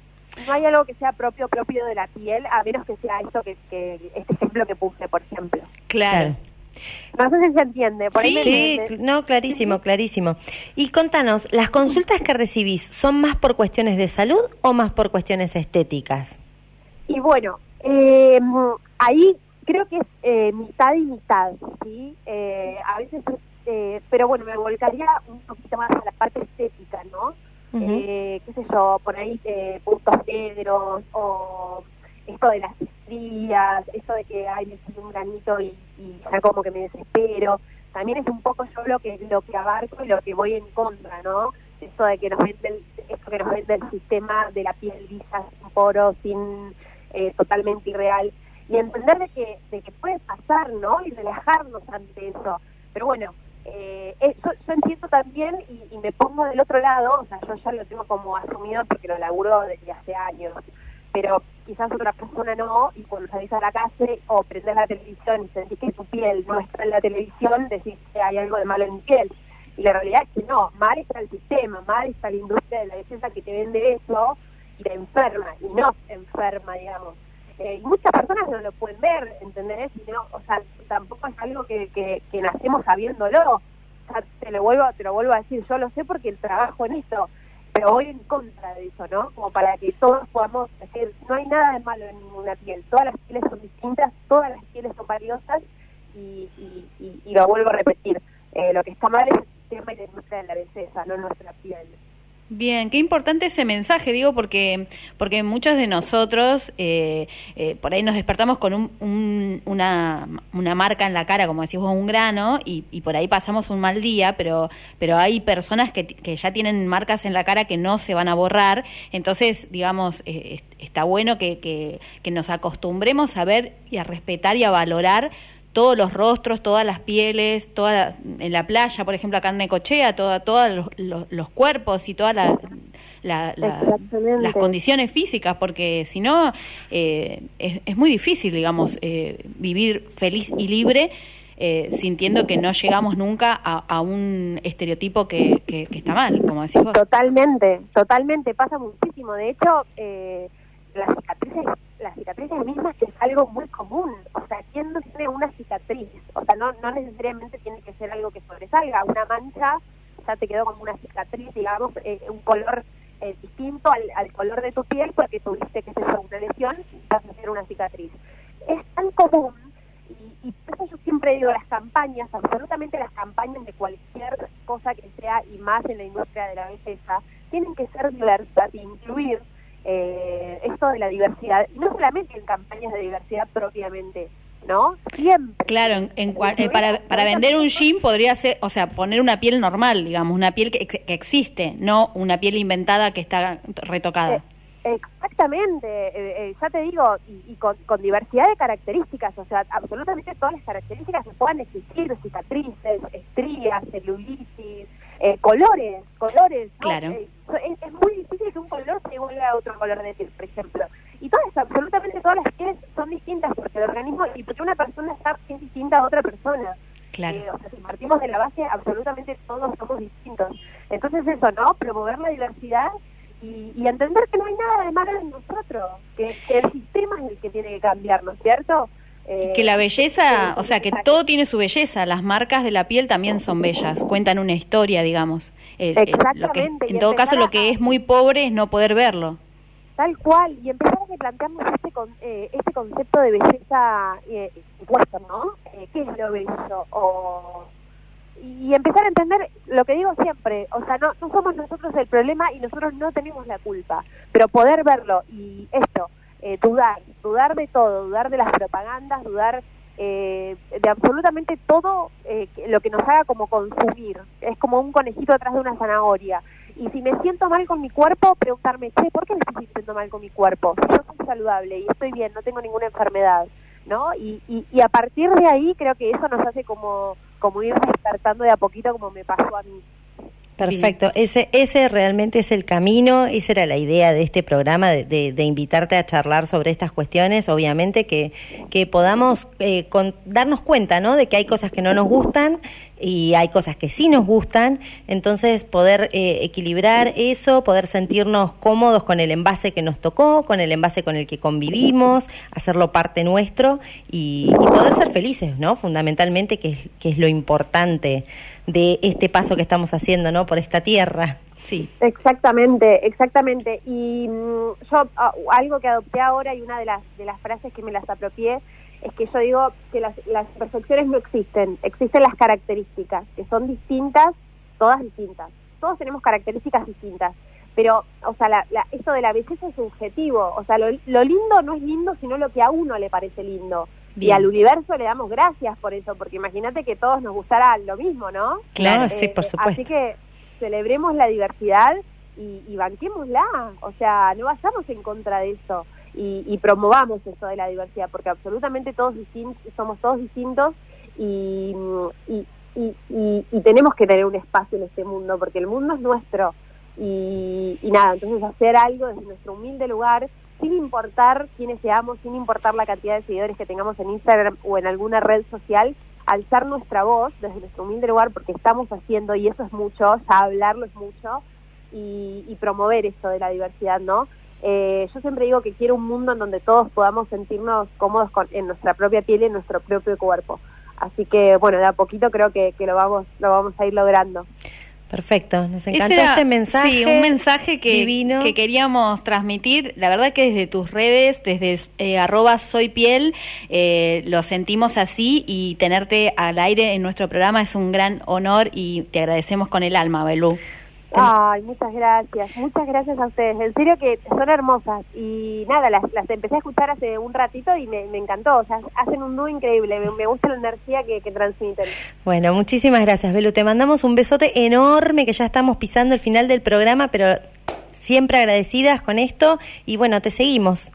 No hay algo que sea propio propio de la piel, a menos que sea esto que, que este ejemplo que puse, por ejemplo. claro. No sé si se entiende. Por sí, no, clarísimo, clarísimo. Y contanos, ¿las consultas que recibís son más por cuestiones de salud o más por cuestiones estéticas? Y bueno, eh, ahí creo que es eh, mitad y mitad, ¿sí? Eh, a veces, pero bueno, me volcaría un poquito más a la parte estética, ¿no? qué sé yo, por ahí puntos negros o esto de las estrías, esto de que hay me un granito y, ya como que me desespero, también es un poco yo lo que lo que abarco y lo que voy en contra, ¿no? Esto de que nos vende esto que nos vende el sistema de la piel lisa, sin poro, sin eh, totalmente irreal y entender de que de que puede pasar, ¿no? Y relajarnos ante eso. Pero bueno, eh, eso, yo entiendo también y, y, me pongo del otro lado, o sea, yo ya lo tengo como asumido porque lo laburo desde hace años pero quizás otra persona no, y cuando salís a la calle o prendes la televisión y sentís que tu piel no está en la televisión, decís que hay algo de malo en mi piel. Y la realidad es que no, mal está el sistema, mal está la industria de la defensa que te vende eso y te enferma, y no enferma, digamos. Eh, y muchas personas no lo pueden ver, ¿entendés? Y o sea, tampoco es algo que, que, nacemos sabiéndolo. O sea, te lo vuelvo, te lo vuelvo a decir, yo lo sé porque trabajo en esto pero voy en contra de eso, ¿no? Como para que todos podamos decir, no hay nada de malo en ninguna piel, todas las pieles son distintas, todas las pieles son valiosas y, lo vuelvo a repetir, eh, lo que está mal es el sistema y la industria de la belleza, no nuestra piel. Bien, qué importante ese mensaje, digo, porque porque muchos de nosotros eh, eh, por ahí nos despertamos con un, una, una marca en la cara, como decís vos, un grano, y, y, por ahí pasamos un mal día, pero pero hay personas que, que, ya tienen marcas en la cara que no se van a borrar, entonces, digamos, eh, está bueno que, que, que nos acostumbremos a ver y a respetar y a valorar todos los rostros, todas las pieles, toda en la playa, por ejemplo, acá en Necochea, toda, todos los, cuerpos y todas las condiciones físicas, porque si no, eh, es, muy difícil, digamos, eh, vivir feliz y libre. Eh, sintiendo que no llegamos nunca a, un estereotipo que, que, está mal, como decís vos. Totalmente, totalmente, pasa muchísimo. De hecho, las cicatrices las cicatrices mismas es algo muy común. O sea, ¿quién no tiene una cicatriz? O sea, no, necesariamente tiene que ser algo que sobresalga. Una mancha ya te quedó como una cicatriz, digamos, eh, un color eh, distinto al, color de tu piel porque tuviste, que ser una lesión y vas a hacer una cicatriz. Es tan común y, y por eso yo siempre digo, las campañas, absolutamente las campañas de cualquier cosa que sea y más en la industria de la belleza, tienen que ser diversas e incluir eh, esto de la diversidad, y no solamente en campañas de diversidad propiamente, ¿no? Siempre. Claro, en, eh, para, para vender un jean podría ser, o sea, poner una piel normal, digamos, una piel que, que existe, no una piel inventada que está retocada. Eh, exactamente, eh, ya te digo, y, con, con, diversidad de características, o sea, absolutamente todas las características que puedan existir, cicatrices, estrías, celulitis, eh, colores, colores. Claro. Eh, es, muy difícil que un color se vuelva a otro color de piel, por ejemplo. Y todas, absolutamente todas las pieles son distintas porque el organismo y porque una persona está es distinta a otra persona. Claro. Eh, o sea, si partimos de la base, absolutamente todos somos distintos. Entonces eso, ¿no? Promover la diversidad y, entender que no hay nada de malo en nosotros, que, el sistema es el que tiene que cambiar, ¿no es cierto? Eh, que la belleza, o sea, que todo tiene su belleza, las marcas de la piel también son bellas, cuentan una historia, digamos. Exactamente. en todo caso, lo que es muy pobre es no poder verlo. Tal cual, y empezar a plantearnos este, con, eh, este concepto de belleza eh, ¿no? Eh, ¿Qué es lo bello? O y empezar a entender lo que digo siempre, o sea, no, no somos nosotros el problema y nosotros no tenemos la culpa, pero poder verlo y esto, eh, dudar, dudar de todo, dudar de las propagandas, dudar eh, de absolutamente todo eh, lo que nos haga como consumir, es como un conejito atrás de una zanahoria. Y si me siento mal con mi cuerpo, preguntarme, che, ¿por qué me estoy sintiendo mal con mi cuerpo? Si yo soy saludable y estoy bien, no tengo ninguna enfermedad, ¿no? Y, y, y a partir de ahí creo que eso nos hace como como ir despertando de a poquito como me pasó a mí. Perfecto, ese, ese realmente es el camino, esa era la idea de este programa, de, de, invitarte a charlar sobre estas cuestiones, obviamente que, que podamos eh, darnos cuenta ¿no? de que hay cosas que no nos gustan y hay cosas que sí nos gustan, entonces poder eh, equilibrar eso, poder sentirnos cómodos con el envase que nos tocó, con el envase con el que convivimos, hacerlo parte nuestro y, poder ser felices, ¿no? Fundamentalmente, que es, que es lo importante de este paso que estamos haciendo, ¿no? Por esta tierra. Sí. Exactamente, exactamente. Y mm, yo ah, algo que adopté ahora y una de las de las frases que me las apropié es que yo digo que las, las perfecciones no existen, existen las características, que son distintas, todas distintas. Todos tenemos características distintas, pero, o sea, la, esto de la belleza es subjetivo, o sea, lo, lo, lindo no es lindo sino lo que a uno le parece lindo. Y al universo le damos gracias por eso, porque imagínate que todos nos gustara lo mismo, ¿no? Claro, sí, por supuesto. Así que celebremos la diversidad y, y banquémosla, o sea, no vayamos en contra de eso y, promovamos eso de la diversidad, porque absolutamente todos distintos, somos todos distintos y, y, tenemos que tener un espacio en este mundo, porque el mundo es nuestro. Y, nada, entonces hacer algo desde nuestro humilde lugar, sin importar quiénes seamos, sin importar la cantidad de seguidores que tengamos en Instagram o en alguna red social, alzar nuestra voz desde nuestro humilde lugar, porque estamos haciendo, y eso es mucho, ya hablarlo es mucho, y, y promover esto de la diversidad, ¿no? Eh, yo siempre digo que quiero un mundo en donde todos podamos sentirnos cómodos en nuestra propia piel y en nuestro propio cuerpo. Así que, bueno, de a poquito creo que, lo, vamos, lo vamos a ir logrando. Perfecto, nos encantó este mensaje. Sí, un mensaje que, que queríamos transmitir. La verdad que desde tus redes, desde eh, arroba soy piel, eh, lo sentimos así y tenerte al aire en nuestro programa es un gran honor y te agradecemos con el alma, Belú. Ay, muchas gracias, muchas gracias a ustedes. En serio que son hermosas y nada, las, las empecé a escuchar hace un ratito y me, encantó. O sea, hacen un dúo increíble, me, gusta la energía que, que, transmiten. Bueno, muchísimas gracias, Belu. Te mandamos un besote enorme que ya estamos pisando el final del programa, pero siempre agradecidas con esto y bueno, te seguimos.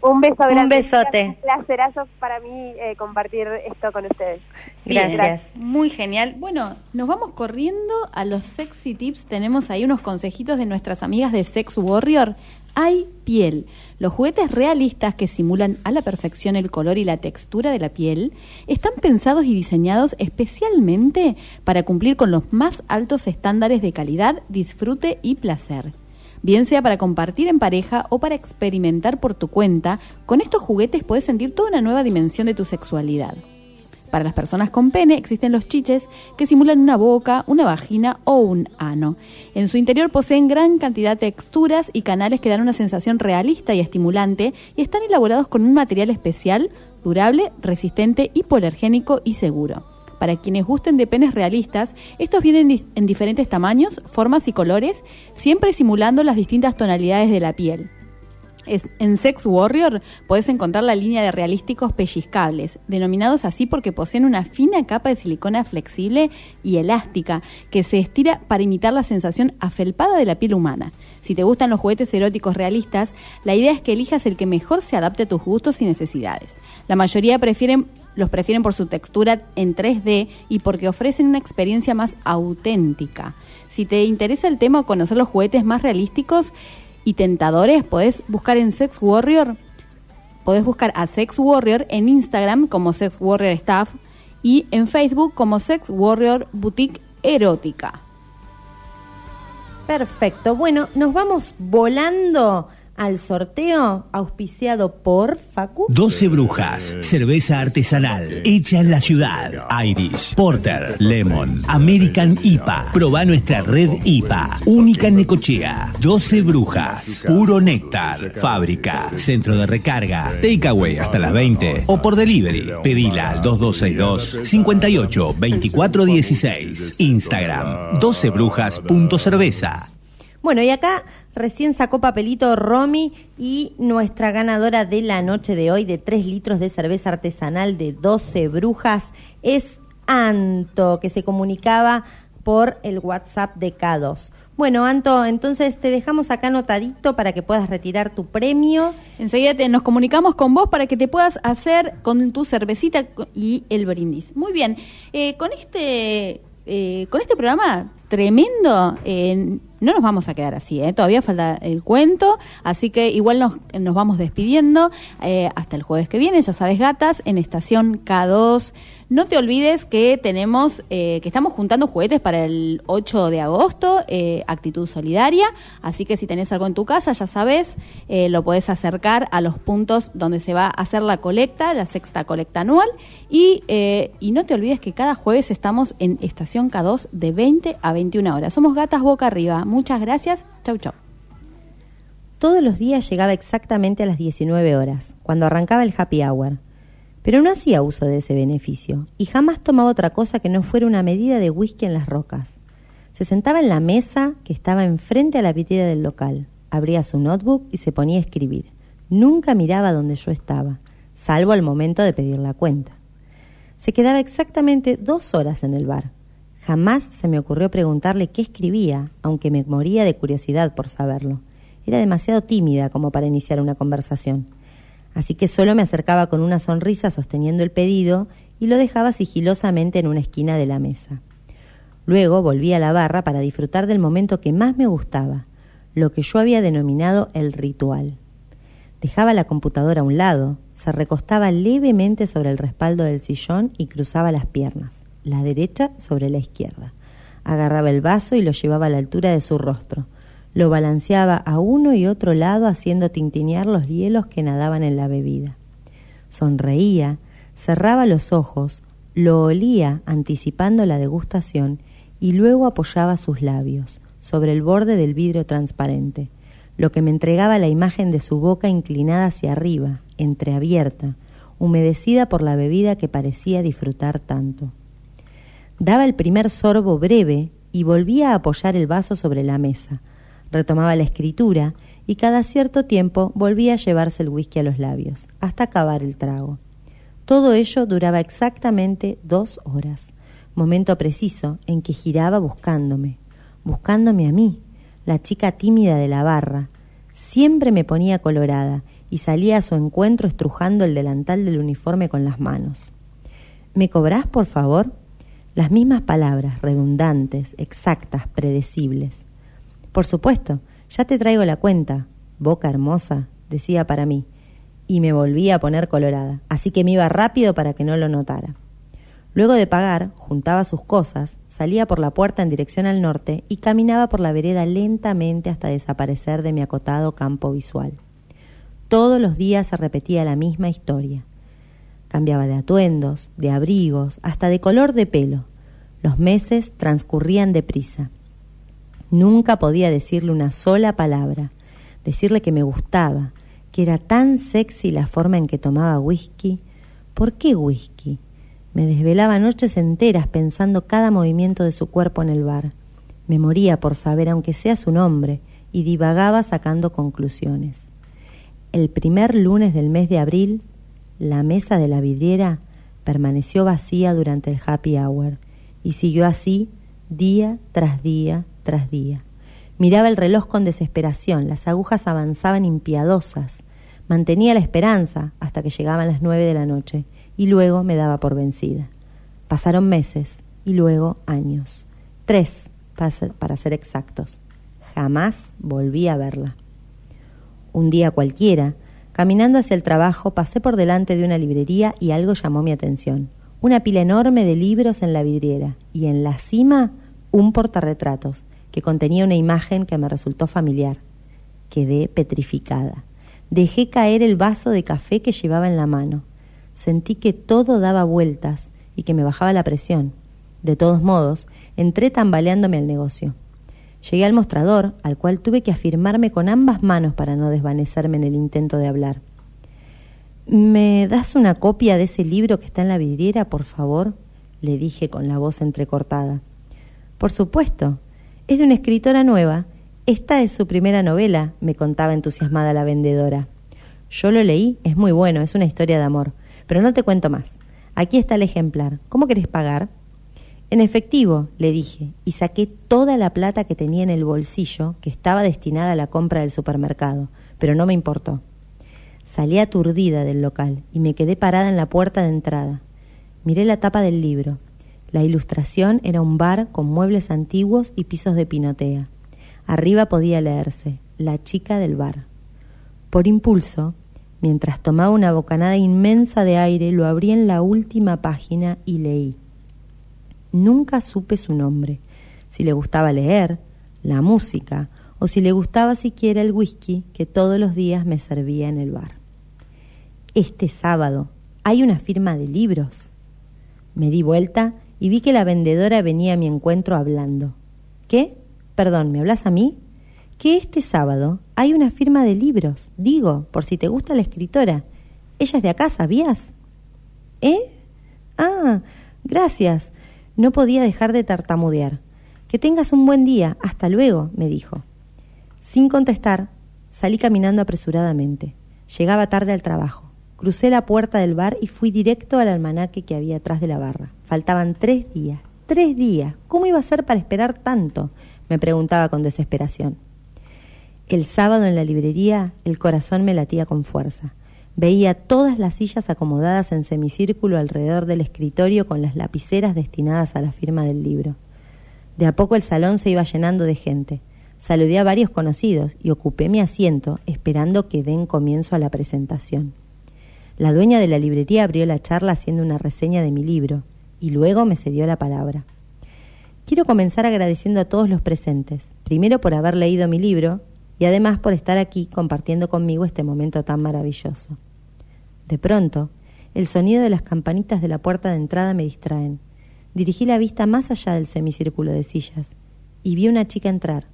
Un, beso grande. Un besote. Un placerazo para mí eh, compartir esto con ustedes. Gracias. Muy genial. Bueno, nos vamos corriendo a los sexy tips. Tenemos ahí unos consejitos de nuestras amigas de Sex Warrior. Hay piel. Los juguetes realistas que simulan a la perfección el color y la textura de la piel están pensados y diseñados especialmente para cumplir con los más altos estándares de calidad, disfrute y placer bien sea para compartir en pareja o para experimentar por tu cuenta, con estos juguetes puedes sentir toda una nueva dimensión de tu sexualidad. Para las personas con pene existen los chiches que simulan una boca, una vagina o un ano. En su interior poseen gran cantidad de texturas y canales que dan una sensación realista y estimulante y están elaborados con un material especial, durable, resistente, hipoalergénico y seguro. Para quienes gusten de penes realistas, estos vienen en diferentes tamaños, formas y colores, siempre simulando las distintas tonalidades de la piel. En Sex Warrior puedes encontrar la línea de realísticos pellizcables, denominados así porque poseen una fina capa de silicona flexible y elástica que se estira para imitar la sensación afelpada de la piel humana. Si te gustan los juguetes eróticos realistas, la idea es que elijas el que mejor se adapte a tus gustos y necesidades. La mayoría prefieren los prefieren por su textura en 3D y porque ofrecen una experiencia más auténtica. Si te interesa el tema o conocer los juguetes más realísticos y tentadores, podés buscar en Sex Warrior, podés buscar a Sex Warrior en Instagram como Sex Warrior Staff y en Facebook como Sex Warrior Boutique Erótica. Perfecto. Bueno, nos vamos volando al sorteo auspiciado por Facu. 12 Brujas, cerveza artesanal, hecha en la ciudad. Irish, Porter, Lemon, American IPA. Proba nuestra red IPA, única en Necochea. 12 Brujas, puro néctar. Fábrica, centro de recarga, takeaway hasta las 20 o por delivery. Pedila al 2262 58 24 16. Instagram 12brujas.cerveza. Bueno, y acá recién sacó papelito Romy y nuestra ganadora de la noche de hoy de 3 litros de cerveza artesanal de 12 brujas es Anto, que se comunicaba por el WhatsApp de K2. Bueno, Anto, entonces te dejamos acá anotadito para que puedas retirar tu premio. Enseguida te, nos comunicamos con vos para que te puedas hacer con tu cervecita y el brindis. Muy bien, eh, con este eh, con este programa tremendo, eh, no nos vamos a quedar así, ¿eh? todavía falta el cuento, así que igual nos, nos vamos despidiendo eh, hasta el jueves que viene, ya sabes, gatas, en estación K2. No te olvides que tenemos, eh, que estamos juntando juguetes para el 8 de agosto, actitud solidaria, así que si tenés algo en tu casa, ya sabes, lo podés acercar a los puntos donde se va a hacer la colecta, la sexta colecta anual, y, y no te olvides que cada jueves estamos en estación K2 de 20 a 21 horas. Somos gatas boca arriba. Muchas gracias. Chau, chau. Todos los días llegaba exactamente a las 19 horas, cuando arrancaba el happy hour. Pero no hacía uso de ese beneficio y jamás tomaba otra cosa que no fuera una medida de whisky en las rocas. Se sentaba en la mesa que estaba enfrente a la vidriera del local, abría su notebook y se ponía a escribir. Nunca miraba donde yo estaba, salvo al momento de pedir la cuenta. Se quedaba exactamente dos horas en el bar. Jamás se me ocurrió preguntarle qué escribía, aunque me moría de curiosidad por saberlo. Era demasiado tímida como para iniciar una conversación. Así que solo me acercaba con una sonrisa sosteniendo el pedido y lo dejaba sigilosamente en una esquina de la mesa. Luego volví a la barra para disfrutar del momento que más me gustaba, lo que yo había denominado el ritual. Dejaba la computadora a un lado, se recostaba levemente sobre el respaldo del sillón y cruzaba las piernas, la derecha sobre la izquierda. Agarraba el vaso y lo llevaba a la altura de su rostro. Lo balanceaba a uno y otro lado haciendo tintinear los hielos que nadaban en la bebida. Sonreía, cerraba los ojos, lo olía anticipando la degustación y luego apoyaba sus labios sobre el borde del vidrio transparente, lo que me entregaba la imagen de su boca inclinada hacia arriba, entreabierta, humedecida por la bebida que parecía disfrutar tanto. Daba el primer sorbo breve y volvía a apoyar el vaso sobre la mesa, retomaba la escritura y cada cierto tiempo volvía a llevarse el whisky a los labios, hasta acabar el trago. Todo ello duraba exactamente dos horas, momento preciso en que giraba buscándome, buscándome a mí, la chica tímida de la barra. Siempre me ponía colorada y salía a su encuentro estrujando el delantal del uniforme con las manos. ¿Me cobrás, por favor? Las mismas palabras, redundantes, exactas, predecibles. Por supuesto, ya te traigo la cuenta, boca hermosa, decía para mí, y me volvía a poner colorada, así que me iba rápido para que no lo notara. Luego de pagar, juntaba sus cosas, salía por la puerta en dirección al norte y caminaba por la vereda lentamente hasta desaparecer de mi acotado campo visual. Todos los días se repetía la misma historia. Cambiaba de atuendos, de abrigos, hasta de color de pelo. Los meses transcurrían deprisa. Nunca podía decirle una sola palabra, decirle que me gustaba, que era tan sexy la forma en que tomaba whisky. ¿Por qué whisky? Me desvelaba noches enteras pensando cada movimiento de su cuerpo en el bar. Me moría por saber, aunque sea su nombre, y divagaba sacando conclusiones. El primer lunes del mes de abril, la mesa de la vidriera permaneció vacía durante el happy hour y siguió así día tras día tras día. Miraba el reloj con desesperación, las agujas avanzaban impiadosas. Mantenía la esperanza hasta que llegaban las nueve de la noche y luego me daba por vencida. Pasaron meses y luego años. Tres, para ser exactos. Jamás volví a verla. Un día cualquiera, caminando hacia el trabajo, pasé por delante de una librería y algo llamó mi atención. Una pila enorme de libros en la vidriera y en la cima un portarretratos que contenía una imagen que me resultó familiar. Quedé petrificada. Dejé caer el vaso de café que llevaba en la mano. Sentí que todo daba vueltas y que me bajaba la presión. De todos modos, entré tambaleándome al negocio. Llegué al mostrador, al cual tuve que afirmarme con ambas manos para no desvanecerme en el intento de hablar. ¿Me das una copia de ese libro que está en la vidriera, por favor? le dije con la voz entrecortada. Por supuesto. Es de una escritora nueva. Esta es su primera novela, me contaba entusiasmada la vendedora. Yo lo leí, es muy bueno, es una historia de amor. Pero no te cuento más. Aquí está el ejemplar. ¿Cómo querés pagar? En efectivo, le dije, y saqué toda la plata que tenía en el bolsillo, que estaba destinada a la compra del supermercado, pero no me importó. Salí aturdida del local y me quedé parada en la puerta de entrada. Miré la tapa del libro. La ilustración era un bar con muebles antiguos y pisos de pinotea. Arriba podía leerse La chica del bar. Por impulso, mientras tomaba una bocanada inmensa de aire, lo abrí en la última página y leí. Nunca supe su nombre, si le gustaba leer, la música, o si le gustaba siquiera el whisky que todos los días me servía en el bar. Este sábado hay una firma de libros. Me di vuelta y vi que la vendedora venía a mi encuentro hablando. ¿Qué? Perdón, ¿me hablas a mí? Que este sábado hay una firma de libros. Digo, por si te gusta la escritora. Ella es de acá, ¿sabías? ¿Eh? Ah, gracias. No podía dejar de tartamudear. Que tengas un buen día. Hasta luego, me dijo. Sin contestar, salí caminando apresuradamente. Llegaba tarde al trabajo. Crucé la puerta del bar y fui directo al almanaque que había atrás de la barra. Faltaban tres días. Tres días. ¿Cómo iba a ser para esperar tanto? me preguntaba con desesperación. El sábado en la librería el corazón me latía con fuerza. Veía todas las sillas acomodadas en semicírculo alrededor del escritorio con las lapiceras destinadas a la firma del libro. De a poco el salón se iba llenando de gente. Saludé a varios conocidos y ocupé mi asiento esperando que den comienzo a la presentación. La dueña de la librería abrió la charla haciendo una reseña de mi libro y luego me cedió la palabra. Quiero comenzar agradeciendo a todos los presentes, primero por haber leído mi libro y además por estar aquí compartiendo conmigo este momento tan maravilloso. De pronto, el sonido de las campanitas de la puerta de entrada me distraen. Dirigí la vista más allá del semicírculo de sillas y vi una chica entrar.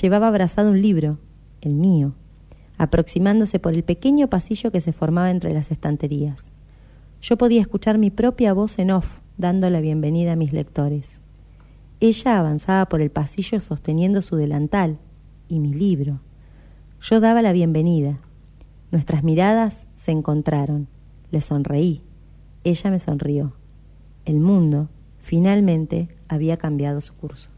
Llevaba abrazado un libro, el mío, aproximándose por el pequeño pasillo que se formaba entre las estanterías. Yo podía escuchar mi propia voz en off dando la bienvenida a mis lectores. Ella avanzaba por el pasillo sosteniendo su delantal y mi libro. Yo daba la bienvenida. Nuestras miradas se encontraron. Le sonreí. Ella me sonrió. El mundo finalmente había cambiado su curso.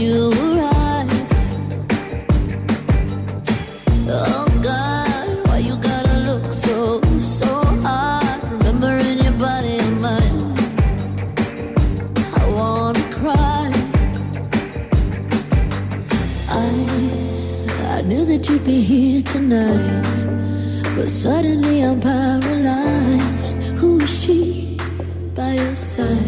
be But suddenly I'm paralyzed. Who is she by your side?